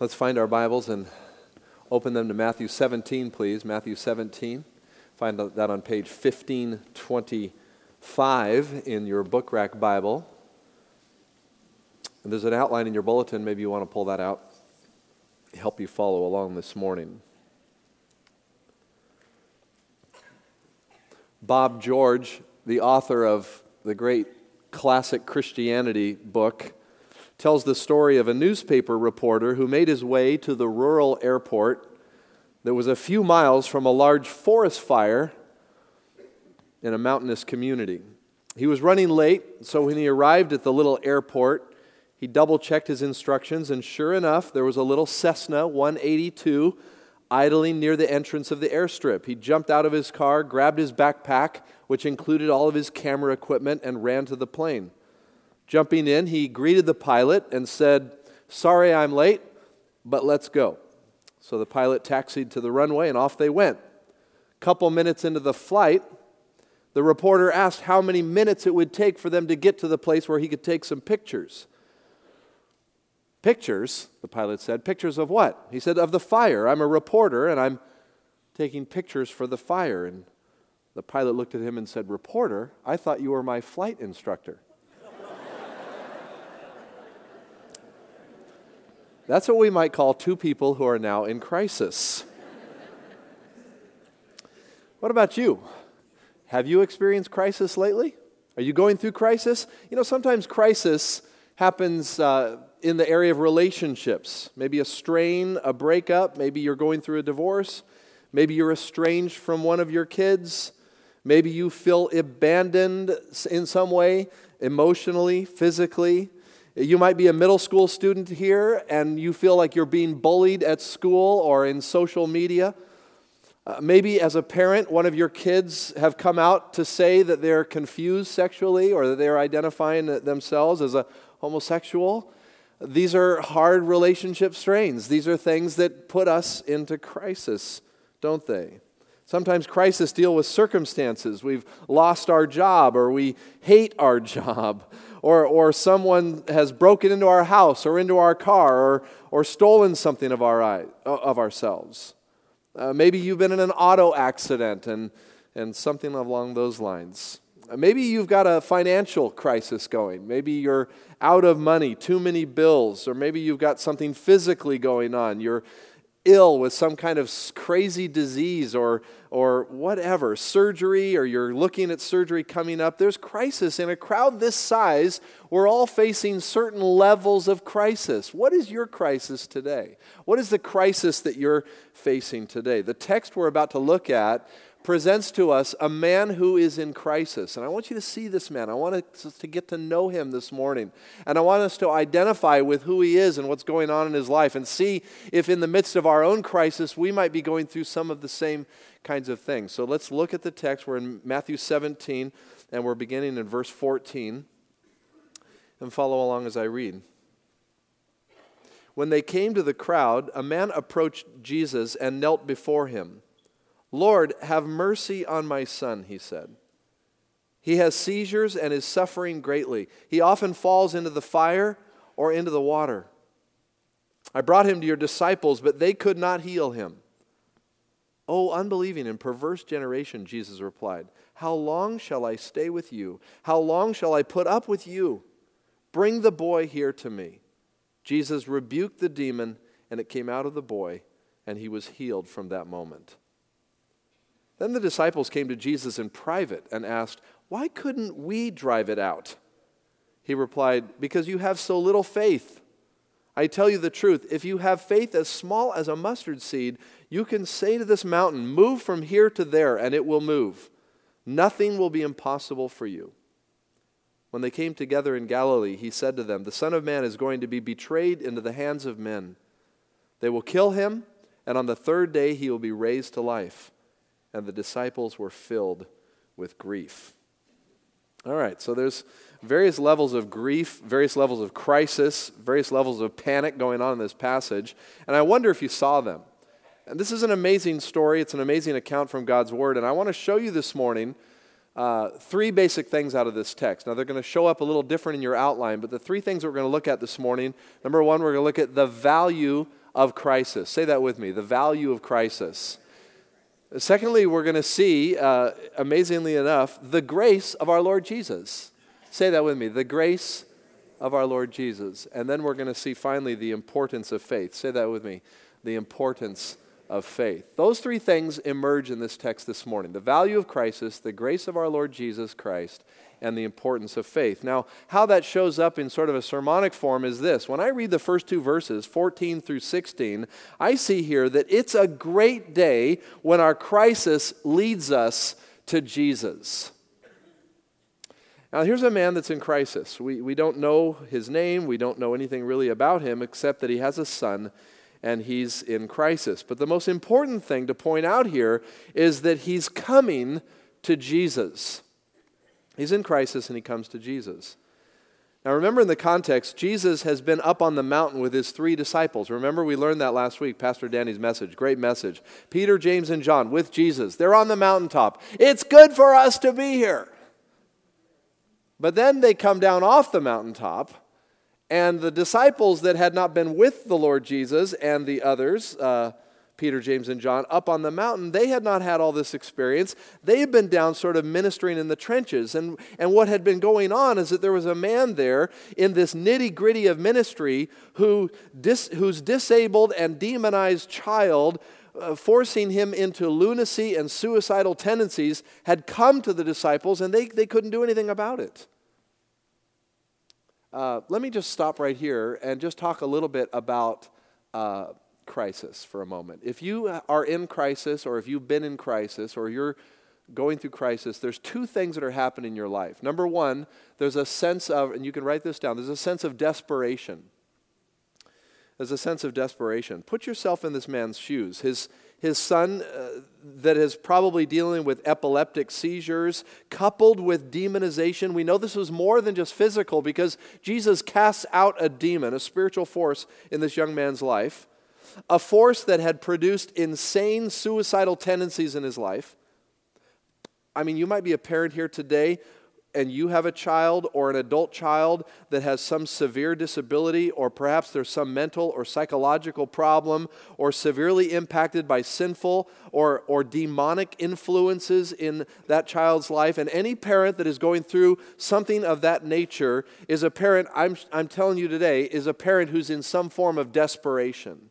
Let's find our Bibles and open them to Matthew 17, please. Matthew 17. Find that on page 1525 in your book rack Bible. And there's an outline in your bulletin. Maybe you want to pull that out, help you follow along this morning. Bob George, the author of the great classic Christianity book, tells the story of a newspaper reporter who made his way to the rural airport that was a few miles from a large forest fire in a mountainous community. He was running late, so when he arrived at the little airport, he double checked his instructions, and sure enough, there was a little Cessna 182 idling near the entrance of the airstrip. He jumped out of his car, grabbed his backpack, which included all of his camera equipment, and ran to the plane. Jumping in, he greeted the pilot and said, Sorry I'm late, but let's go. So the pilot taxied to the runway and off they went. A couple minutes into the flight, the reporter asked how many minutes it would take for them to get to the place where he could take some pictures. Pictures, the pilot said. Pictures of what? He said, Of the fire. I'm a reporter and I'm taking pictures for the fire. And the pilot looked at him and said, Reporter? I thought you were my flight instructor. That's what we might call two people who are now in crisis. what about you? Have you experienced crisis lately? Are you going through crisis? You know, sometimes crisis happens uh, in the area of relationships. Maybe a strain, a breakup. Maybe you're going through a divorce. Maybe you're estranged from one of your kids. Maybe you feel abandoned in some way, emotionally, physically. You might be a middle school student here and you feel like you're being bullied at school or in social media. Uh, maybe as a parent, one of your kids have come out to say that they're confused sexually or that they're identifying themselves as a homosexual. These are hard relationship strains. These are things that put us into crisis, don't they? Sometimes crises deal with circumstances. We've lost our job, or we hate our job, or, or someone has broken into our house or into our car, or, or stolen something of, our, of ourselves. Uh, maybe you've been in an auto accident and, and something along those lines. Maybe you've got a financial crisis going. Maybe you're out of money, too many bills, or maybe you've got something physically going on. You're ill with some kind of crazy disease or, or whatever, surgery, or you're looking at surgery coming up. There's crisis. In a crowd this size, we're all facing certain levels of crisis. What is your crisis today? What is the crisis that you're facing today? The text we're about to look at presents to us a man who is in crisis. And I want you to see this man. I want us to get to know him this morning. And I want us to identify with who he is and what's going on in his life and see if in the midst of our own crisis we might be going through some of the same kinds of things. So let's look at the text. We're in Matthew 17 and we're beginning in verse 14. And follow along as I read. When they came to the crowd, a man approached Jesus and knelt before him. Lord, have mercy on my son, he said. He has seizures and is suffering greatly. He often falls into the fire or into the water. I brought him to your disciples, but they could not heal him. O unbelieving and perverse generation, Jesus replied, How long shall I stay with you? How long shall I put up with you? Bring the boy here to me. Jesus rebuked the demon, and it came out of the boy, and he was healed from that moment. Then the disciples came to Jesus in private and asked, Why couldn't we drive it out? He replied, Because you have so little faith. I tell you the truth, if you have faith as small as a mustard seed, you can say to this mountain, Move from here to there, and it will move. Nothing will be impossible for you. When they came together in Galilee, he said to them, The Son of Man is going to be betrayed into the hands of men. They will kill him, and on the third day he will be raised to life and the disciples were filled with grief. All right, so there's various levels of grief, various levels of crisis, various levels of panic going on in this passage, and I wonder if you saw them. And this is an amazing story, it's an amazing account from God's Word, and I want to show you this morning uh, three basic things out of this text. Now, they're going to show up a little different in your outline, but the three things we're going to look at this morning number one, we're going to look at the value of crisis. Say that with me the value of crisis. Secondly, we're going to see, uh, amazingly enough, the grace of our Lord Jesus. Say that with me the grace of our Lord Jesus. And then we're going to see finally the importance of faith. Say that with me the importance of faith. Those three things emerge in this text this morning the value of crisis, the grace of our Lord Jesus Christ, and the importance of faith. Now, how that shows up in sort of a sermonic form is this. When I read the first two verses, 14 through 16, I see here that it's a great day when our crisis leads us to Jesus. Now, here's a man that's in crisis. We, we don't know his name, we don't know anything really about him except that he has a son and he's in crisis. But the most important thing to point out here is that he's coming to Jesus. He's in crisis and he comes to Jesus. Now, remember in the context, Jesus has been up on the mountain with his three disciples. Remember, we learned that last week, Pastor Danny's message. Great message. Peter, James, and John with Jesus. They're on the mountaintop. It's good for us to be here. But then they come down off the mountaintop, and the disciples that had not been with the Lord Jesus and the others, uh, Peter, James, and John, up on the mountain, they had not had all this experience. They had been down sort of ministering in the trenches. And, and what had been going on is that there was a man there in this nitty gritty of ministry who dis, whose disabled and demonized child, uh, forcing him into lunacy and suicidal tendencies, had come to the disciples and they, they couldn't do anything about it. Uh, let me just stop right here and just talk a little bit about. Uh, crisis for a moment. If you are in crisis, or if you've been in crisis, or you're going through crisis, there's two things that are happening in your life. Number one, there's a sense of, and you can write this down, there's a sense of desperation. There's a sense of desperation. Put yourself in this man's shoes. His, his son, uh, that is probably dealing with epileptic seizures, coupled with demonization. We know this was more than just physical because Jesus casts out a demon, a spiritual force in this young man's life a force that had produced insane suicidal tendencies in his life. I mean, you might be a parent here today and you have a child or an adult child that has some severe disability, or perhaps there's some mental or psychological problem, or severely impacted by sinful or, or demonic influences in that child's life, and any parent that is going through something of that nature is a parent, I'm, I'm telling you today, is a parent who's in some form of desperation.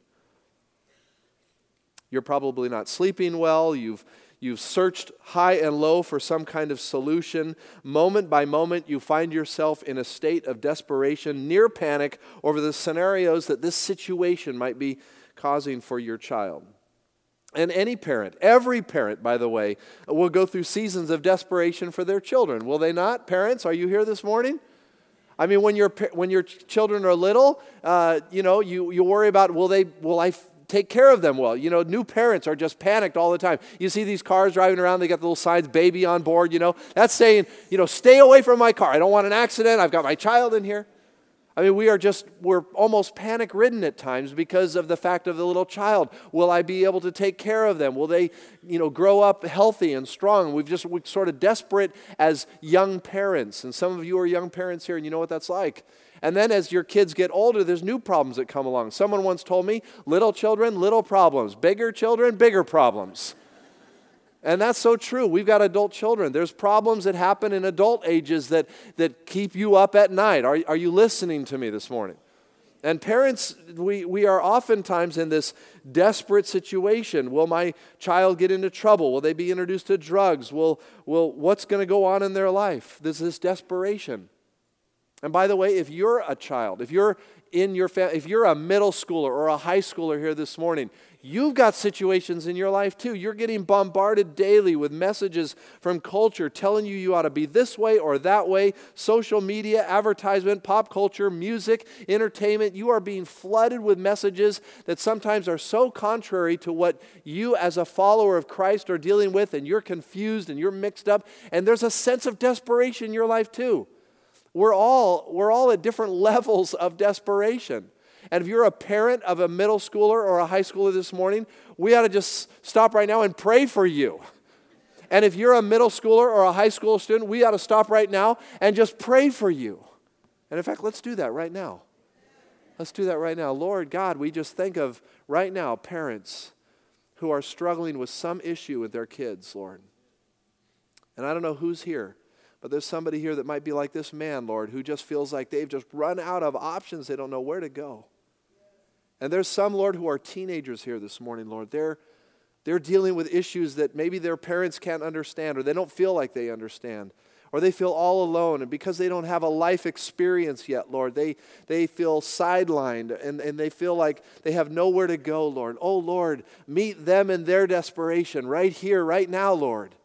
You're probably not sleeping well. You've, you've searched high and low for some kind of solution. Moment by moment, you find yourself in a state of desperation, near panic over the scenarios that this situation might be causing for your child. And any parent, every parent, by the way, will go through seasons of desperation for their children. Will they not? Parents, are you here this morning? I mean, when, your when your children are little, uh, you know, you, you worry about will, they, will I take care of them well. You know, new parents are just panicked all the time. You see these cars driving around, they got the little signs, baby on board, you know. That's saying, you know, stay away from my car. I don't want an accident. I've got my child in here. I mean, we are just, we're almost panic ridden at times because of the fact of the little child. Will I be able to take care of them? Will they, you know, grow up healthy and strong? We've just, we're sort of desperate as young parents. And some of you are young parents here, and you know what that's like. And then as your kids get older, there's new problems that come along. Someone once told me little children, little problems, bigger children, bigger problems. And that's so true. We've got adult children. There's problems that happen in adult ages that, that keep you up at night. Are, are you listening to me this morning? And parents, we, we are oftentimes in this desperate situation. Will my child get into trouble? Will they be introduced to drugs? Will, will what's going to go on in their life? There's this desperation. And by the way, if you're a child, if you're in your family, if you're a middle schooler or a high schooler here this morning, you've got situations in your life too. You're getting bombarded daily with messages from culture telling you you ought to be this way or that way. Social media, advertisement, pop culture, music, entertainment. You are being flooded with messages that sometimes are so contrary to what you as a follower of Christ are dealing with, and you're confused and you're mixed up. And there's a sense of desperation in your life too. We're all, we're all at different levels of desperation. And if you're a parent of a middle schooler or a high schooler this morning, we ought to just stop right now and pray for you. And if you're a middle schooler or a high school student, we ought to stop right now and just pray for you. And in fact, let's do that right now. Let's do that right now. Lord God, we just think of right now parents who are struggling with some issue with their kids, Lord. And I don't know who's here, but there's somebody here that might be like this man, Lord, who just feels like they've just run out of options. They don't know where to go. And there's some, Lord, who are teenagers here this morning, Lord. They're, they're dealing with issues that maybe their parents can't understand or they don't feel like they understand or they feel all alone. And because they don't have a life experience yet, Lord, they, they feel sidelined and, and they feel like they have nowhere to go, Lord. Oh, Lord, meet them in their desperation right here, right now, Lord.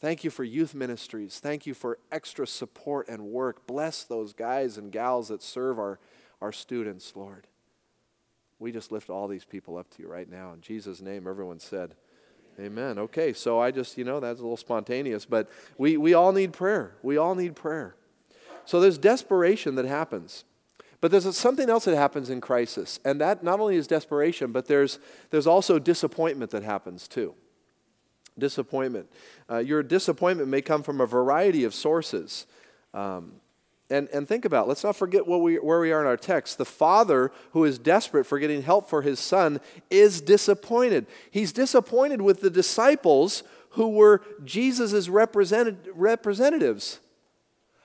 Thank you for youth ministries. Thank you for extra support and work. Bless those guys and gals that serve our, our students, Lord. We just lift all these people up to you right now. In Jesus' name, everyone said, Amen. Okay, so I just, you know, that's a little spontaneous, but we, we all need prayer. We all need prayer. So there's desperation that happens. But there's something else that happens in crisis, and that not only is desperation, but there's, there's also disappointment that happens too. Disappointment. Uh, your disappointment may come from a variety of sources. Um, and, and think about, let's not forget we, where we are in our text. The father who is desperate for getting help for his son is disappointed. He's disappointed with the disciples who were Jesus' representatives.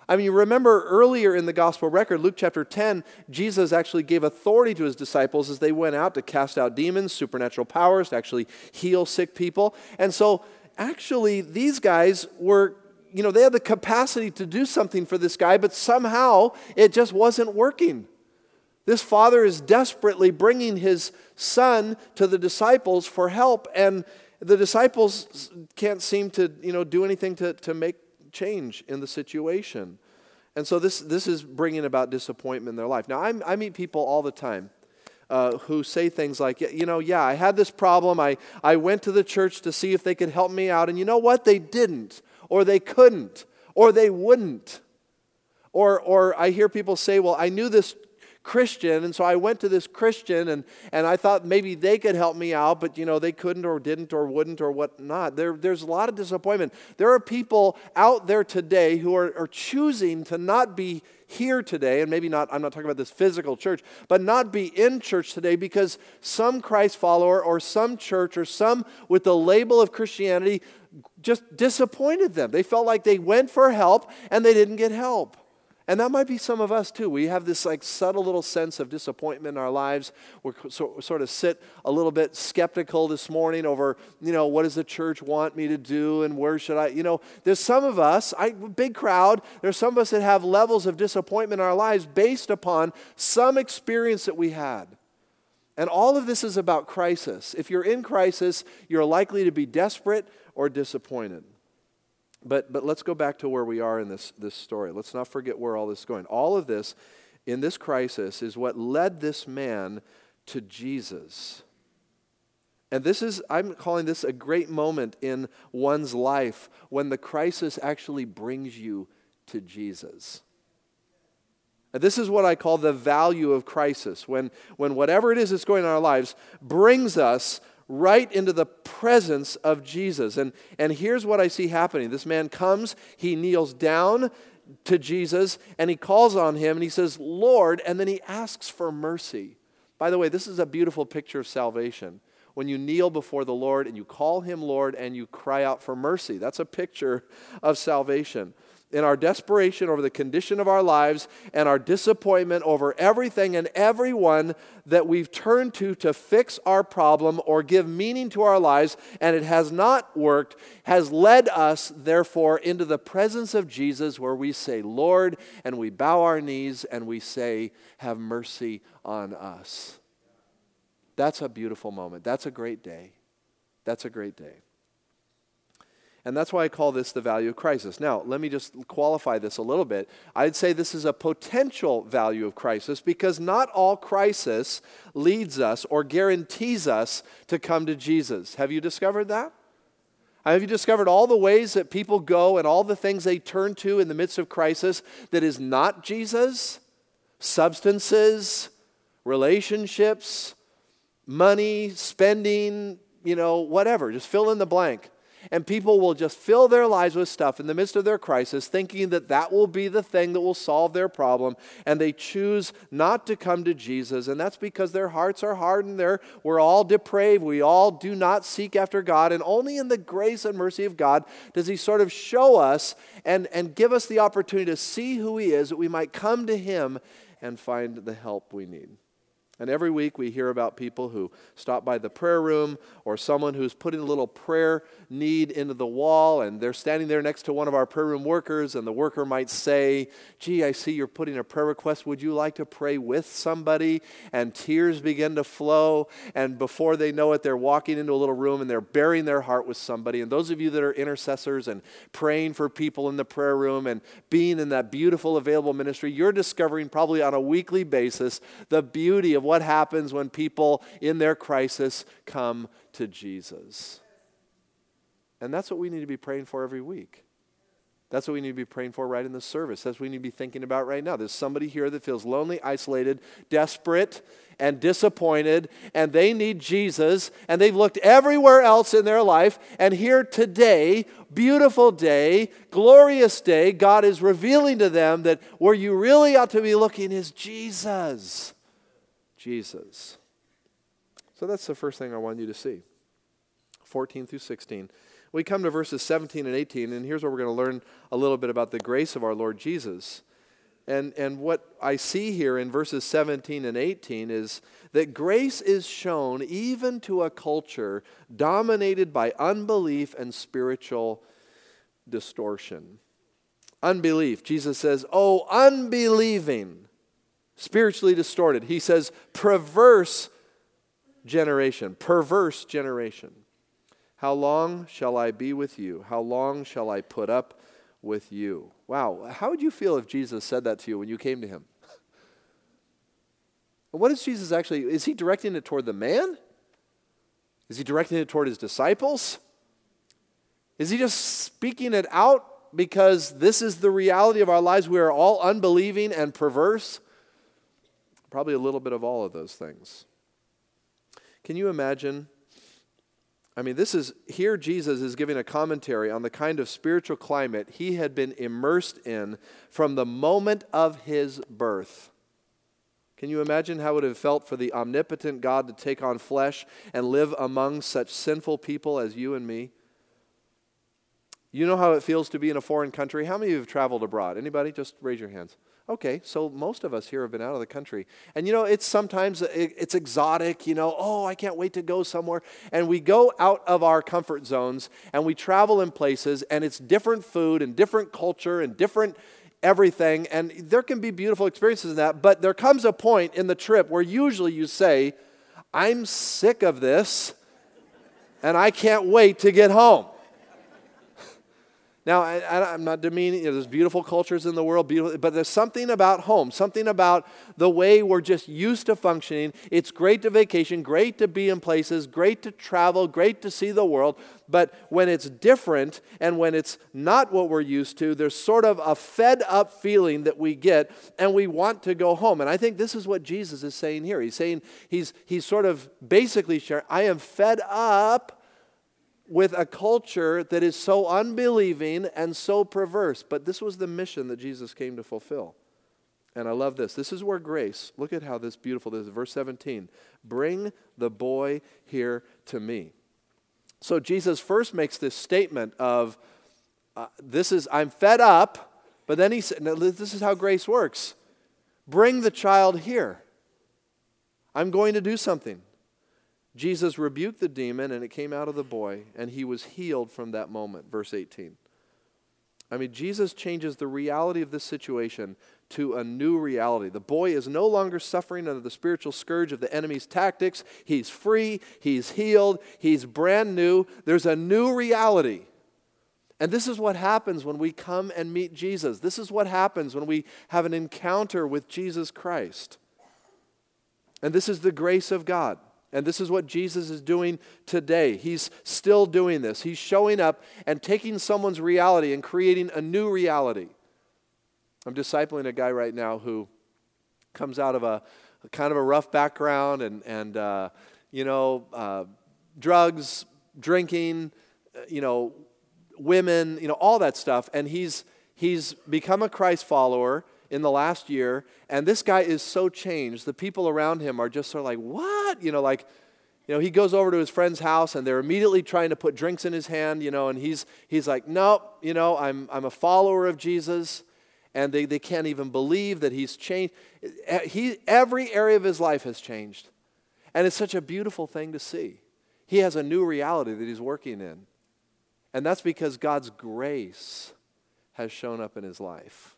I mean, you remember earlier in the gospel record, Luke chapter 10, Jesus actually gave authority to his disciples as they went out to cast out demons, supernatural powers, to actually heal sick people. And so, actually, these guys were you know, they had the capacity to do something for this guy, but somehow it just wasn't working. This father is desperately bringing his son to the disciples for help, and the disciples can't seem to, you know, do anything to, to make change in the situation. And so this, this is bringing about disappointment in their life. Now, I'm, i meet people all the time uh, who say things like, you know, yeah, I had this problem. I, I went to the church to see if they could help me out. And you know what? They didn't or they couldn't, or they wouldn't. Or, or I hear people say, well, I knew this Christian, and so I went to this Christian, and, and I thought maybe they could help me out, but you know, they couldn't or didn't or wouldn't or whatnot. There, there's a lot of disappointment. There are people out there today who are, are choosing to not be here today, and maybe not, I'm not talking about this physical church, but not be in church today because some Christ follower or some church or some with the label of Christianity just disappointed them. They felt like they went for help and they didn't get help. And that might be some of us too. We have this like subtle little sense of disappointment in our lives. We're so, sort of sit a little bit skeptical this morning over, you know, what does the church want me to do and where should I, you know, there's some of us, I, big crowd, there's some of us that have levels of disappointment in our lives based upon some experience that we had. And all of this is about crisis. If you're in crisis, you're likely to be desperate or disappointed. But, but let's go back to where we are in this, this story. Let's not forget where all this is going. All of this in this crisis is what led this man to Jesus. And this is, I'm calling this a great moment in one's life when the crisis actually brings you to Jesus. This is what I call the value of crisis. When, when whatever it is that's going on in our lives brings us right into the presence of Jesus. And, and here's what I see happening this man comes, he kneels down to Jesus, and he calls on him, and he says, Lord, and then he asks for mercy. By the way, this is a beautiful picture of salvation. When you kneel before the Lord and you call him Lord and you cry out for mercy, that's a picture of salvation in our desperation over the condition of our lives and our disappointment over everything and everyone that we've turned to to fix our problem or give meaning to our lives, and it has not worked, has led us, therefore, into the presence of Jesus where we say, Lord, and we bow our knees and we say, Have mercy on us. That's a beautiful moment. That's a great day. That's a great day. And that's why I call this the value of crisis. Now, let me just qualify this a little bit. I'd say this is a potential value of crisis because not all crisis leads us or guarantees us to come to Jesus. Have you discovered that? Have you discovered all the ways that people go and all the things they turn to in the midst of crisis that is not Jesus? Substances, relationships, money, spending, you know, whatever. Just fill in the blank. And people will just fill their lives with stuff in the midst of their crisis, thinking that that will be the thing that will solve their problem. And they choose not to come to Jesus. And that's because their hearts are hardened. They're, we're all depraved. We all do not seek after God. And only in the grace and mercy of God does He sort of show us and, and give us the opportunity to see who He is, that we might come to Him and find the help we need. And every week we hear about people who stop by the prayer room or someone who's putting a little prayer need into the wall and they're standing there next to one of our prayer room workers and the worker might say, Gee, I see you're putting a prayer request. Would you like to pray with somebody? And tears begin to flow. And before they know it, they're walking into a little room and they're bearing their heart with somebody. And those of you that are intercessors and praying for people in the prayer room and being in that beautiful available ministry, you're discovering probably on a weekly basis the beauty of what happens when people in their crisis come to Jesus. And that's what we need to be praying for every week. That's what we need to be praying for right in the service. That's what we need to be thinking about right now. There's somebody here that feels lonely, isolated, desperate, and disappointed, and they need Jesus, and they've looked everywhere else in their life. And here today, beautiful day, glorious day, God is revealing to them that where you really ought to be looking is Jesus. Jesus. So that's the first thing I want you to see 14 through 16. We come to verses 17 and 18, and here's where we're going to learn a little bit about the grace of our Lord Jesus. And, and what I see here in verses 17 and 18 is that grace is shown even to a culture dominated by unbelief and spiritual distortion. Unbelief. Jesus says, Oh, unbelieving spiritually distorted. He says, perverse generation, perverse generation. How long shall I be with you? How long shall I put up with you? Wow, how would you feel if Jesus said that to you when you came to him? what is Jesus actually, is he directing it toward the man? Is he directing it toward his disciples? Is he just speaking it out because this is the reality of our lives? We are all unbelieving and perverse. Probably a little bit of all of those things. Can you imagine? I mean, this is here Jesus is giving a commentary on the kind of spiritual climate he had been immersed in from the moment of his birth. Can you imagine how it would have felt for the omnipotent God to take on flesh and live among such sinful people as you and me? You know how it feels to be in a foreign country? How many of you have traveled abroad? Anybody? Just raise your hands. Okay, so most of us here have been out of the country. And you know, it's sometimes uh, it's exotic, you know, oh, I can't wait to go somewhere. And we go out of our comfort zones and we travel in places and it's different food and different culture and different everything. And there can be beautiful experiences in that, but there comes a point in the trip where usually you say, I'm sick of this and I can't wait to get home. Now, I, am not demeaning, you know, there's beautiful cultures in the world, but there's something about home, something about the way we're just used to functioning. It's great to vacation, great to be in places, great to travel, great to see the world, but when it's different and when it's not what we're used to, there's sort of a fed up feeling that we get and we want to go home. And I think this is what Jesus is saying here. He's saying, he's, he's sort of basically sharing, I am fed up with a culture that is so unbelieving and so perverse. But this was the mission that Jesus came to fulfill. And I love this. This is where grace, look at how this beautiful this is. Verse 17 bring the boy here to me. So Jesus first makes this statement of, uh, this is, I'm fed up, but then he said, this is how grace works. Bring the child here. I'm going to do something. Jesus rebuked the demon, and it came out of the boy, and he was healed from that moment. Verse 18. I mean, Jesus changes the reality of this situation to a new reality. The boy is no longer suffering under the spiritual scourge of the enemy's tactics. He's free, he's healed, he's brand new. There's a new reality. And this is what happens when we come and meet Jesus. This is what happens when we have an encounter with Jesus Christ. And this is the grace of God. And this is what Jesus is doing today. He's still doing this. He's showing up and taking someone's reality and creating a new reality. I'm discipling a guy right now who comes out of a, a kind of a rough background and, and uh, you know, uh, drugs, drinking, uh, you know, women, you know, all that stuff. And he's, he's become a Christ follower in the last year. And this guy is so changed. The people around him are just sort of like, what? You know, like, you know, he goes over to his friend's house and they're immediately trying to put drinks in his hand, you know, and he's, he's like, nope, you know, I'm, I'm a follower of Jesus. And they, they can't even believe that he's changed. He, every area of his life has changed. And it's such a beautiful thing to see. He has a new reality that he's working in. And that's because God's grace has shown up in his life.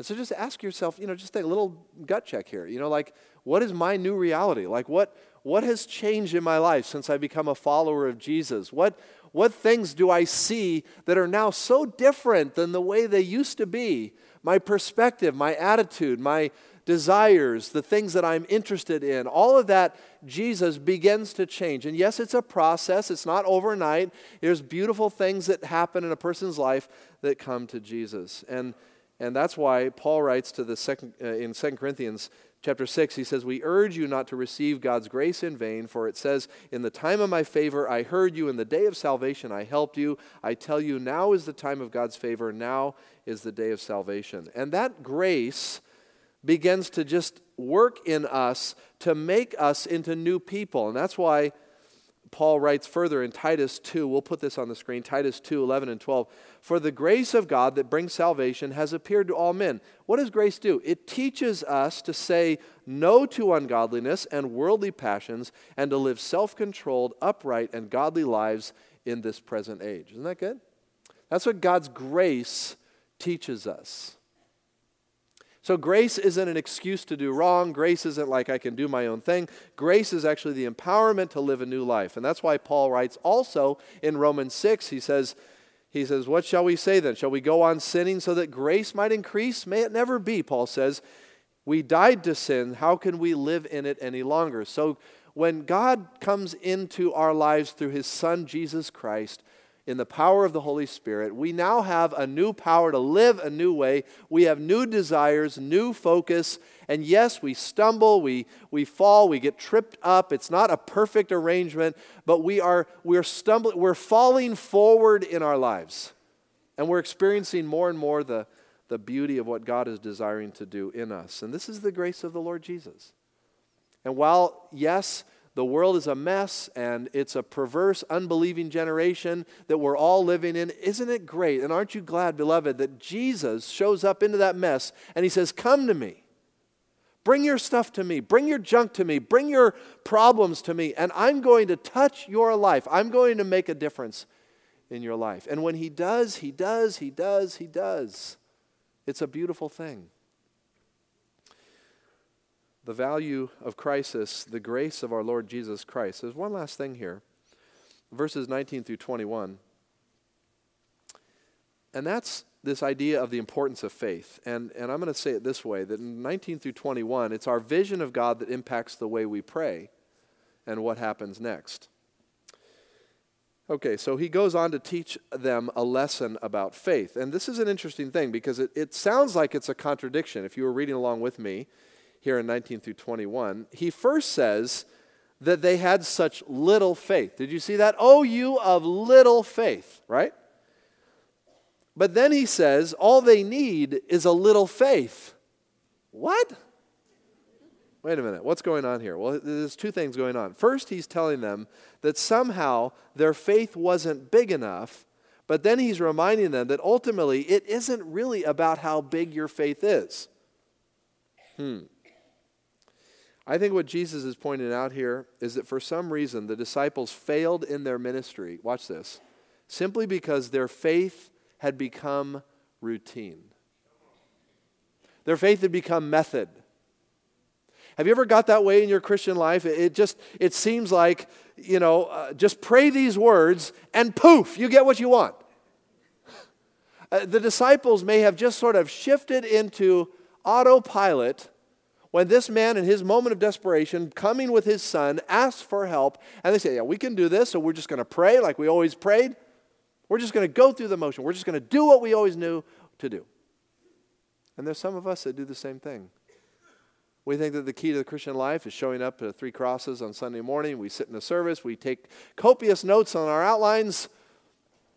And so just ask yourself, you know, just a little gut check here. You know, like, what is my new reality? Like, what, what has changed in my life since I become a follower of Jesus? What, what things do I see that are now so different than the way they used to be? My perspective, my attitude, my desires, the things that I'm interested in, all of that, Jesus begins to change. And yes, it's a process, it's not overnight. There's beautiful things that happen in a person's life that come to Jesus. And, and that's why Paul writes to the second, uh, in 2 Corinthians chapter 6, he says, We urge you not to receive God's grace in vain, for it says, In the time of my favor I heard you, in the day of salvation I helped you. I tell you, now is the time of God's favor, now is the day of salvation. And that grace begins to just work in us to make us into new people. And that's why Paul writes further in Titus 2, we'll put this on the screen, Titus 2, 11 and 12. For the grace of God that brings salvation has appeared to all men. What does grace do? It teaches us to say no to ungodliness and worldly passions and to live self controlled, upright, and godly lives in this present age. Isn't that good? That's what God's grace teaches us. So, grace isn't an excuse to do wrong. Grace isn't like I can do my own thing. Grace is actually the empowerment to live a new life. And that's why Paul writes also in Romans 6, he says, he says, What shall we say then? Shall we go on sinning so that grace might increase? May it never be, Paul says. We died to sin. How can we live in it any longer? So, when God comes into our lives through his Son, Jesus Christ, in the power of the Holy Spirit, we now have a new power to live a new way. We have new desires, new focus. And yes, we stumble, we, we fall, we get tripped up. It's not a perfect arrangement, but we are we're stumbling, we're falling forward in our lives. And we're experiencing more and more the, the beauty of what God is desiring to do in us. And this is the grace of the Lord Jesus. And while, yes, the world is a mess and it's a perverse, unbelieving generation that we're all living in. Isn't it great? And aren't you glad, beloved, that Jesus shows up into that mess and he says, Come to me. Bring your stuff to me. Bring your junk to me. Bring your problems to me. And I'm going to touch your life. I'm going to make a difference in your life. And when he does, he does, he does, he does. It's a beautiful thing the value of crisis, the grace of our Lord Jesus Christ. There's one last thing here verses 19 through 21. And that's this idea of the importance of faith. And, and I'm going to say it this way that in 19 through 21, it's our vision of God that impacts the way we pray and what happens next. Okay, so he goes on to teach them a lesson about faith. And this is an interesting thing because it, it sounds like it's a contradiction. If you were reading along with me, here in 19 through 21, he first says that they had such little faith. Did you see that? Oh, you of little faith, right? But then he says all they need is a little faith. What? Wait a minute, what's going on here? Well, there's two things going on. First, he's telling them that somehow their faith wasn't big enough, but then he's reminding them that ultimately it isn't really about how big your faith is. Hmm. I think what Jesus is pointing out here is that for some reason the disciples failed in their ministry. Watch this. Simply because their faith had become routine. Their faith had become method. Have you ever got that way in your Christian life? It just it seems like, you know, uh, just pray these words and poof, you get what you want. Uh, the disciples may have just sort of shifted into autopilot when this man, in his moment of desperation, coming with his son, asks for help, and they say, Yeah, we can do this, so we're just going to pray like we always prayed. We're just going to go through the motion. We're just going to do what we always knew to do. And there's some of us that do the same thing. We think that the key to the Christian life is showing up at three crosses on Sunday morning. We sit in a service. We take copious notes on our outlines.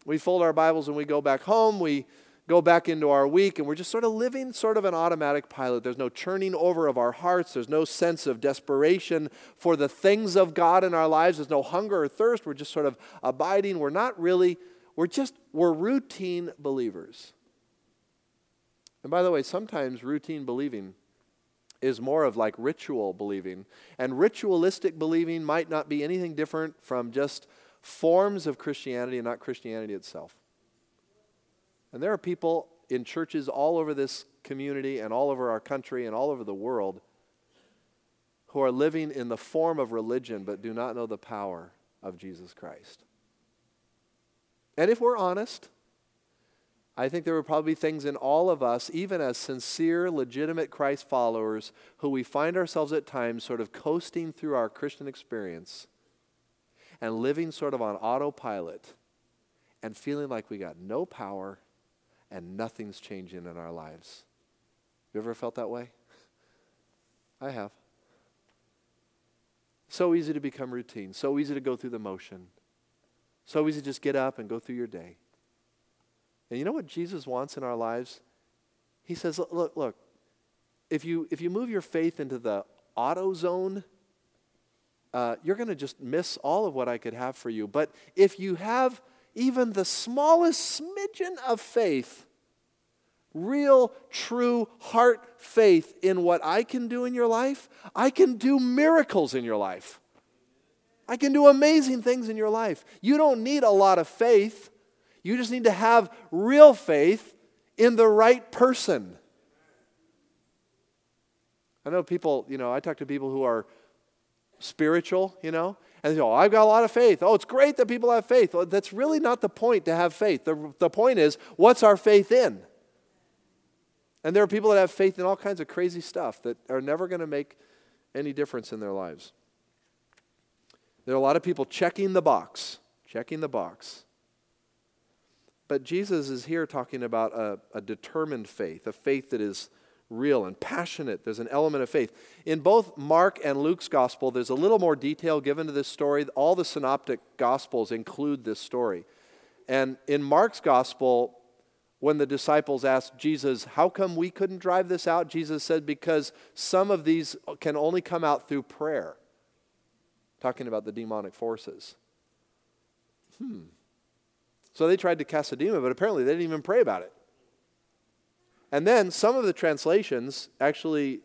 We fold our Bibles and we go back home. We go back into our week and we're just sort of living sort of an automatic pilot. There's no churning over of our hearts. There's no sense of desperation for the things of God in our lives. There's no hunger or thirst. We're just sort of abiding. We're not really, we're just, we're routine believers. And by the way, sometimes routine believing is more of like ritual believing. And ritualistic believing might not be anything different from just forms of Christianity and not Christianity itself. And there are people in churches all over this community and all over our country and all over the world who are living in the form of religion but do not know the power of Jesus Christ. And if we're honest, I think there would probably be things in all of us, even as sincere, legitimate Christ followers, who we find ourselves at times sort of coasting through our Christian experience and living sort of on autopilot and feeling like we got no power and nothing's changing in our lives. You ever felt that way? I have. So easy to become routine, so easy to go through the motion, so easy to just get up and go through your day. And you know what Jesus wants in our lives? He says, look, look, if you, if you move your faith into the auto zone, uh, you're going to just miss all of what I could have for you. But if you have even the smallest smidgen of faith, real, true heart faith in what I can do in your life, I can do miracles in your life. I can do amazing things in your life. You don't need a lot of faith. You just need to have real faith in the right person. I know people, you know, I talk to people who are spiritual, you know, and say, Oh, I've got a lot of faith. Oh, it's great that people have faith. Well, that's really not the point to have faith. The, the point is, what's our faith in? And there are people that have faith in all kinds of crazy stuff that are never going to make any difference in their lives. There are a lot of people checking the box, checking the box. But Jesus is here talking about a, a determined faith, a faith that is real and passionate. There's an element of faith. In both Mark and Luke's gospel, there's a little more detail given to this story. All the synoptic gospels include this story. And in Mark's gospel, when the disciples asked Jesus, How come we couldn't drive this out? Jesus said, Because some of these can only come out through prayer. Talking about the demonic forces. Hmm. So they tried to cast a demon, but apparently they didn't even pray about it. And then some of the translations, actually,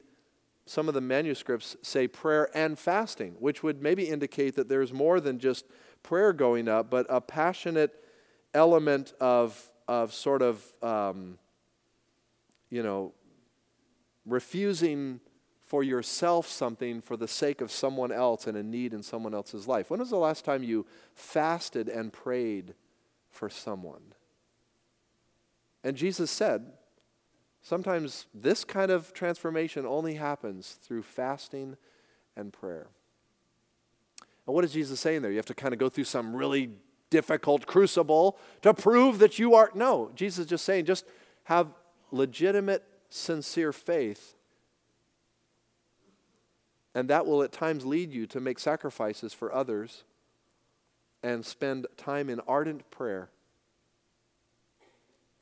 some of the manuscripts say prayer and fasting, which would maybe indicate that there's more than just prayer going up, but a passionate element of, of sort of, um, you know, refusing for yourself something for the sake of someone else and a need in someone else's life. When was the last time you fasted and prayed for someone. And Jesus said, sometimes this kind of transformation only happens through fasting and prayer. And what is Jesus saying there? You have to kind of go through some really difficult crucible to prove that you are. No, Jesus is just saying, just have legitimate, sincere faith. And that will at times lead you to make sacrifices for others and spend time in ardent prayer.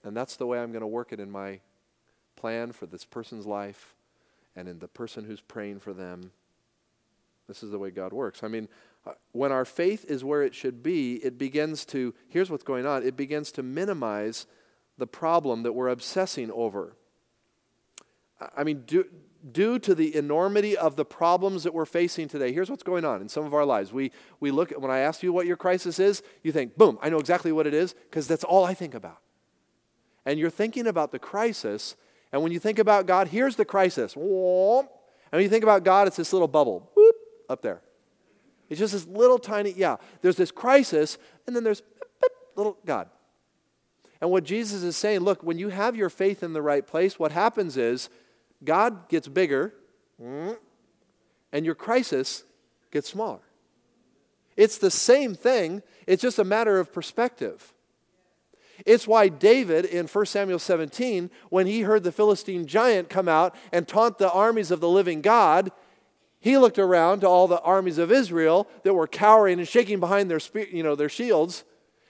And that's the way I'm going to work it in my plan for this person's life and in the person who's praying for them. This is the way God works. I mean, uh, when our faith is where it should be, it begins to, here's what's going on, it begins to minimize the problem that we're obsessing over. I mean, due to the enormity of the problems that we're facing today, here's what's going on in some of our lives. We, we look at, when I ask you what your crisis is, you think, boom, I know exactly what it is, because that's all I think about. And you're thinking about the crisis, and when you think about God, here's the crisis. And when you think about God, it's this little bubble, whoop, up there. It's just this little tiny, yeah, there's this crisis, and then there's little God. And what Jesus is saying, look, when you have your faith in the right place, what happens is God gets bigger mm, and your crisis gets smaller. It's the same thing, it's just a matter of perspective. It's why David in 1 Samuel 17, when he heard the Philistine giant come out and taunt the armies of the living God, he looked around to all the armies of Israel that were cowering and shaking behind their, you know, their shields,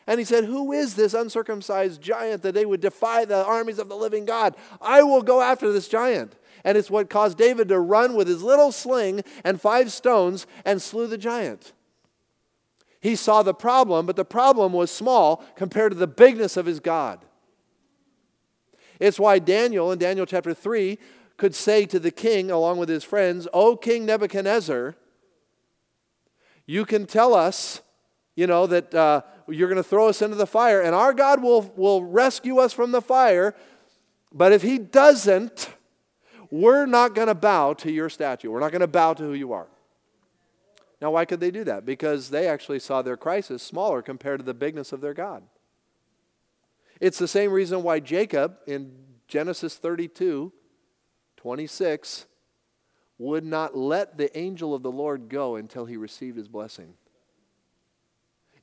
And he said, Who is this uncircumcised giant that they would defy the armies of the living God? I will go after this giant. And it's what caused David to run with his little sling and five stones and slew the giant. He saw the problem, but the problem was small compared to the bigness of his God. It's why Daniel in Daniel chapter 3 could say to the king, along with his friends, O King Nebuchadnezzar, you can tell us, you know, that uh, you're going to throw us into the fire, and our God will, will rescue us from the fire. But if he doesn't, we're not going to bow to your statue. We're not going to bow to who you are. Now, why could they do that? Because they actually saw their crisis smaller compared to the bigness of their God. It's the same reason why Jacob in Genesis 32 26 would not let the angel of the Lord go until he received his blessing.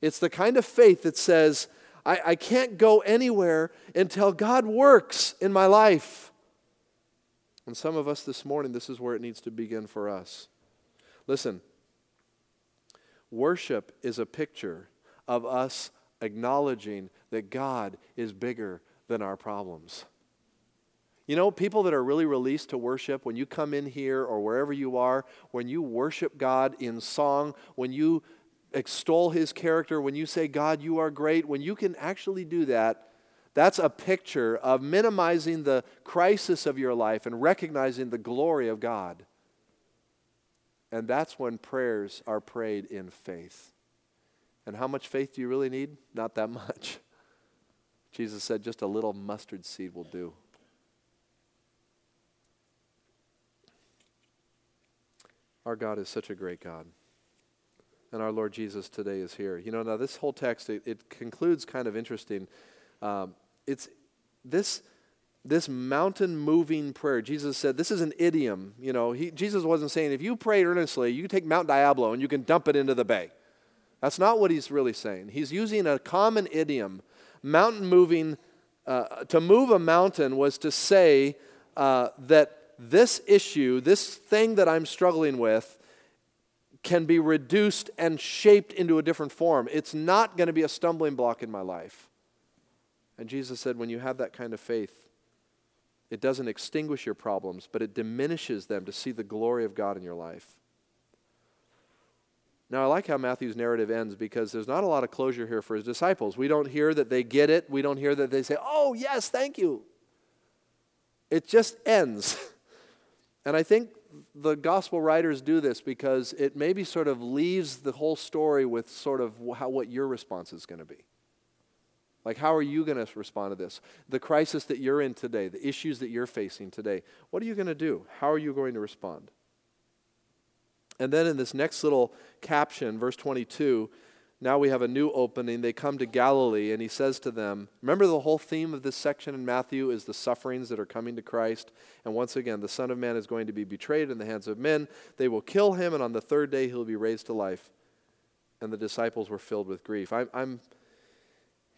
It's the kind of faith that says, I, I can't go anywhere until God works in my life. And some of us this morning, this is where it needs to begin for us. Listen, worship is a picture of us acknowledging that God is bigger than our problems. You know, people that are really released to worship, when you come in here or wherever you are, when you worship God in song, when you extol his character, when you say, God, you are great, when you can actually do that, that's a picture of minimizing the crisis of your life and recognizing the glory of God. And that's when prayers are prayed in faith. And how much faith do you really need? Not that much. Jesus said, just a little mustard seed will do. Our God is such a great God. And our Lord Jesus today is here. You know, now this whole text, it, it concludes kind of interesting. Um, it's this this mountain moving prayer. Jesus said this is an idiom you know. He, jesus wasn't saying if you pray earnestly you take mount diablo and you can dump it into the bay. That's not what he's really saying. He's using a common idiom. Mountain moving uh, to move a mountain was to say uh, that this issue, this thing that I'm struggling with, can be reduced and shaped into a different form. It's not going to be a stumbling block in my life. And Jesus said, when you have that kind of faith, it doesn't extinguish your problems, but it diminishes them to see the glory of God in your life. Now, I like how Matthew's narrative ends because there's not a lot of closure here for his disciples. We don't hear that they get it. We don't hear that they say, Oh, yes, thank you. It just ends. And I think the gospel writers do this because it maybe sort of leaves the whole story with sort of how, what your response is going to be. Like, how are you going to respond to this? The crisis that you're in today, the issues that you're facing today, what are you going to do? How are you going to respond? And then in this next little caption, verse 22, now we have a new opening. They come to Galilee, and he says to them, Remember the whole theme of this section in Matthew is the sufferings that are coming to Christ. And once again, the Son of Man is going to be betrayed in the hands of men. They will kill him, and on the third day he'll be raised to life. And the disciples were filled with grief. I, I'm,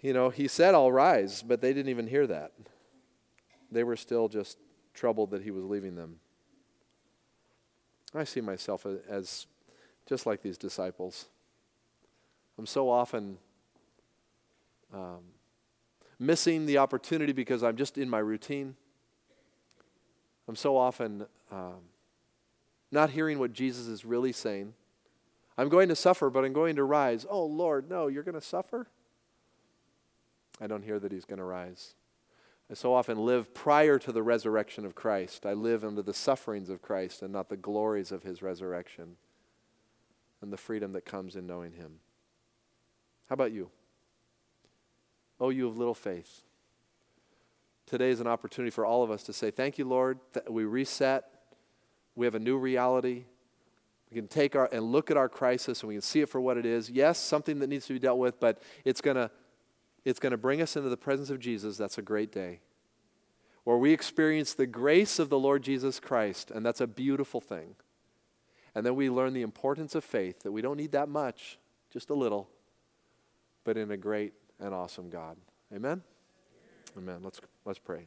you know, he said, I'll rise, but they didn't even hear that. They were still just troubled that he was leaving them. I see myself as just like these disciples. I'm so often um, missing the opportunity because I'm just in my routine. I'm so often um, not hearing what Jesus is really saying. I'm going to suffer, but I'm going to rise. Oh, Lord, no, you're going to suffer? I don't hear that he's going to rise. I so often live prior to the resurrection of Christ. I live under the sufferings of Christ and not the glories of his resurrection and the freedom that comes in knowing him. How about you? Oh, you of little faith. Today is an opportunity for all of us to say, Thank you, Lord. That we reset. We have a new reality. We can take our and look at our crisis and we can see it for what it is. Yes, something that needs to be dealt with, but it's gonna it's gonna bring us into the presence of Jesus. That's a great day. Where we experience the grace of the Lord Jesus Christ, and that's a beautiful thing. And then we learn the importance of faith, that we don't need that much, just a little but in a great and awesome God. Amen? Amen. Let's, let's pray.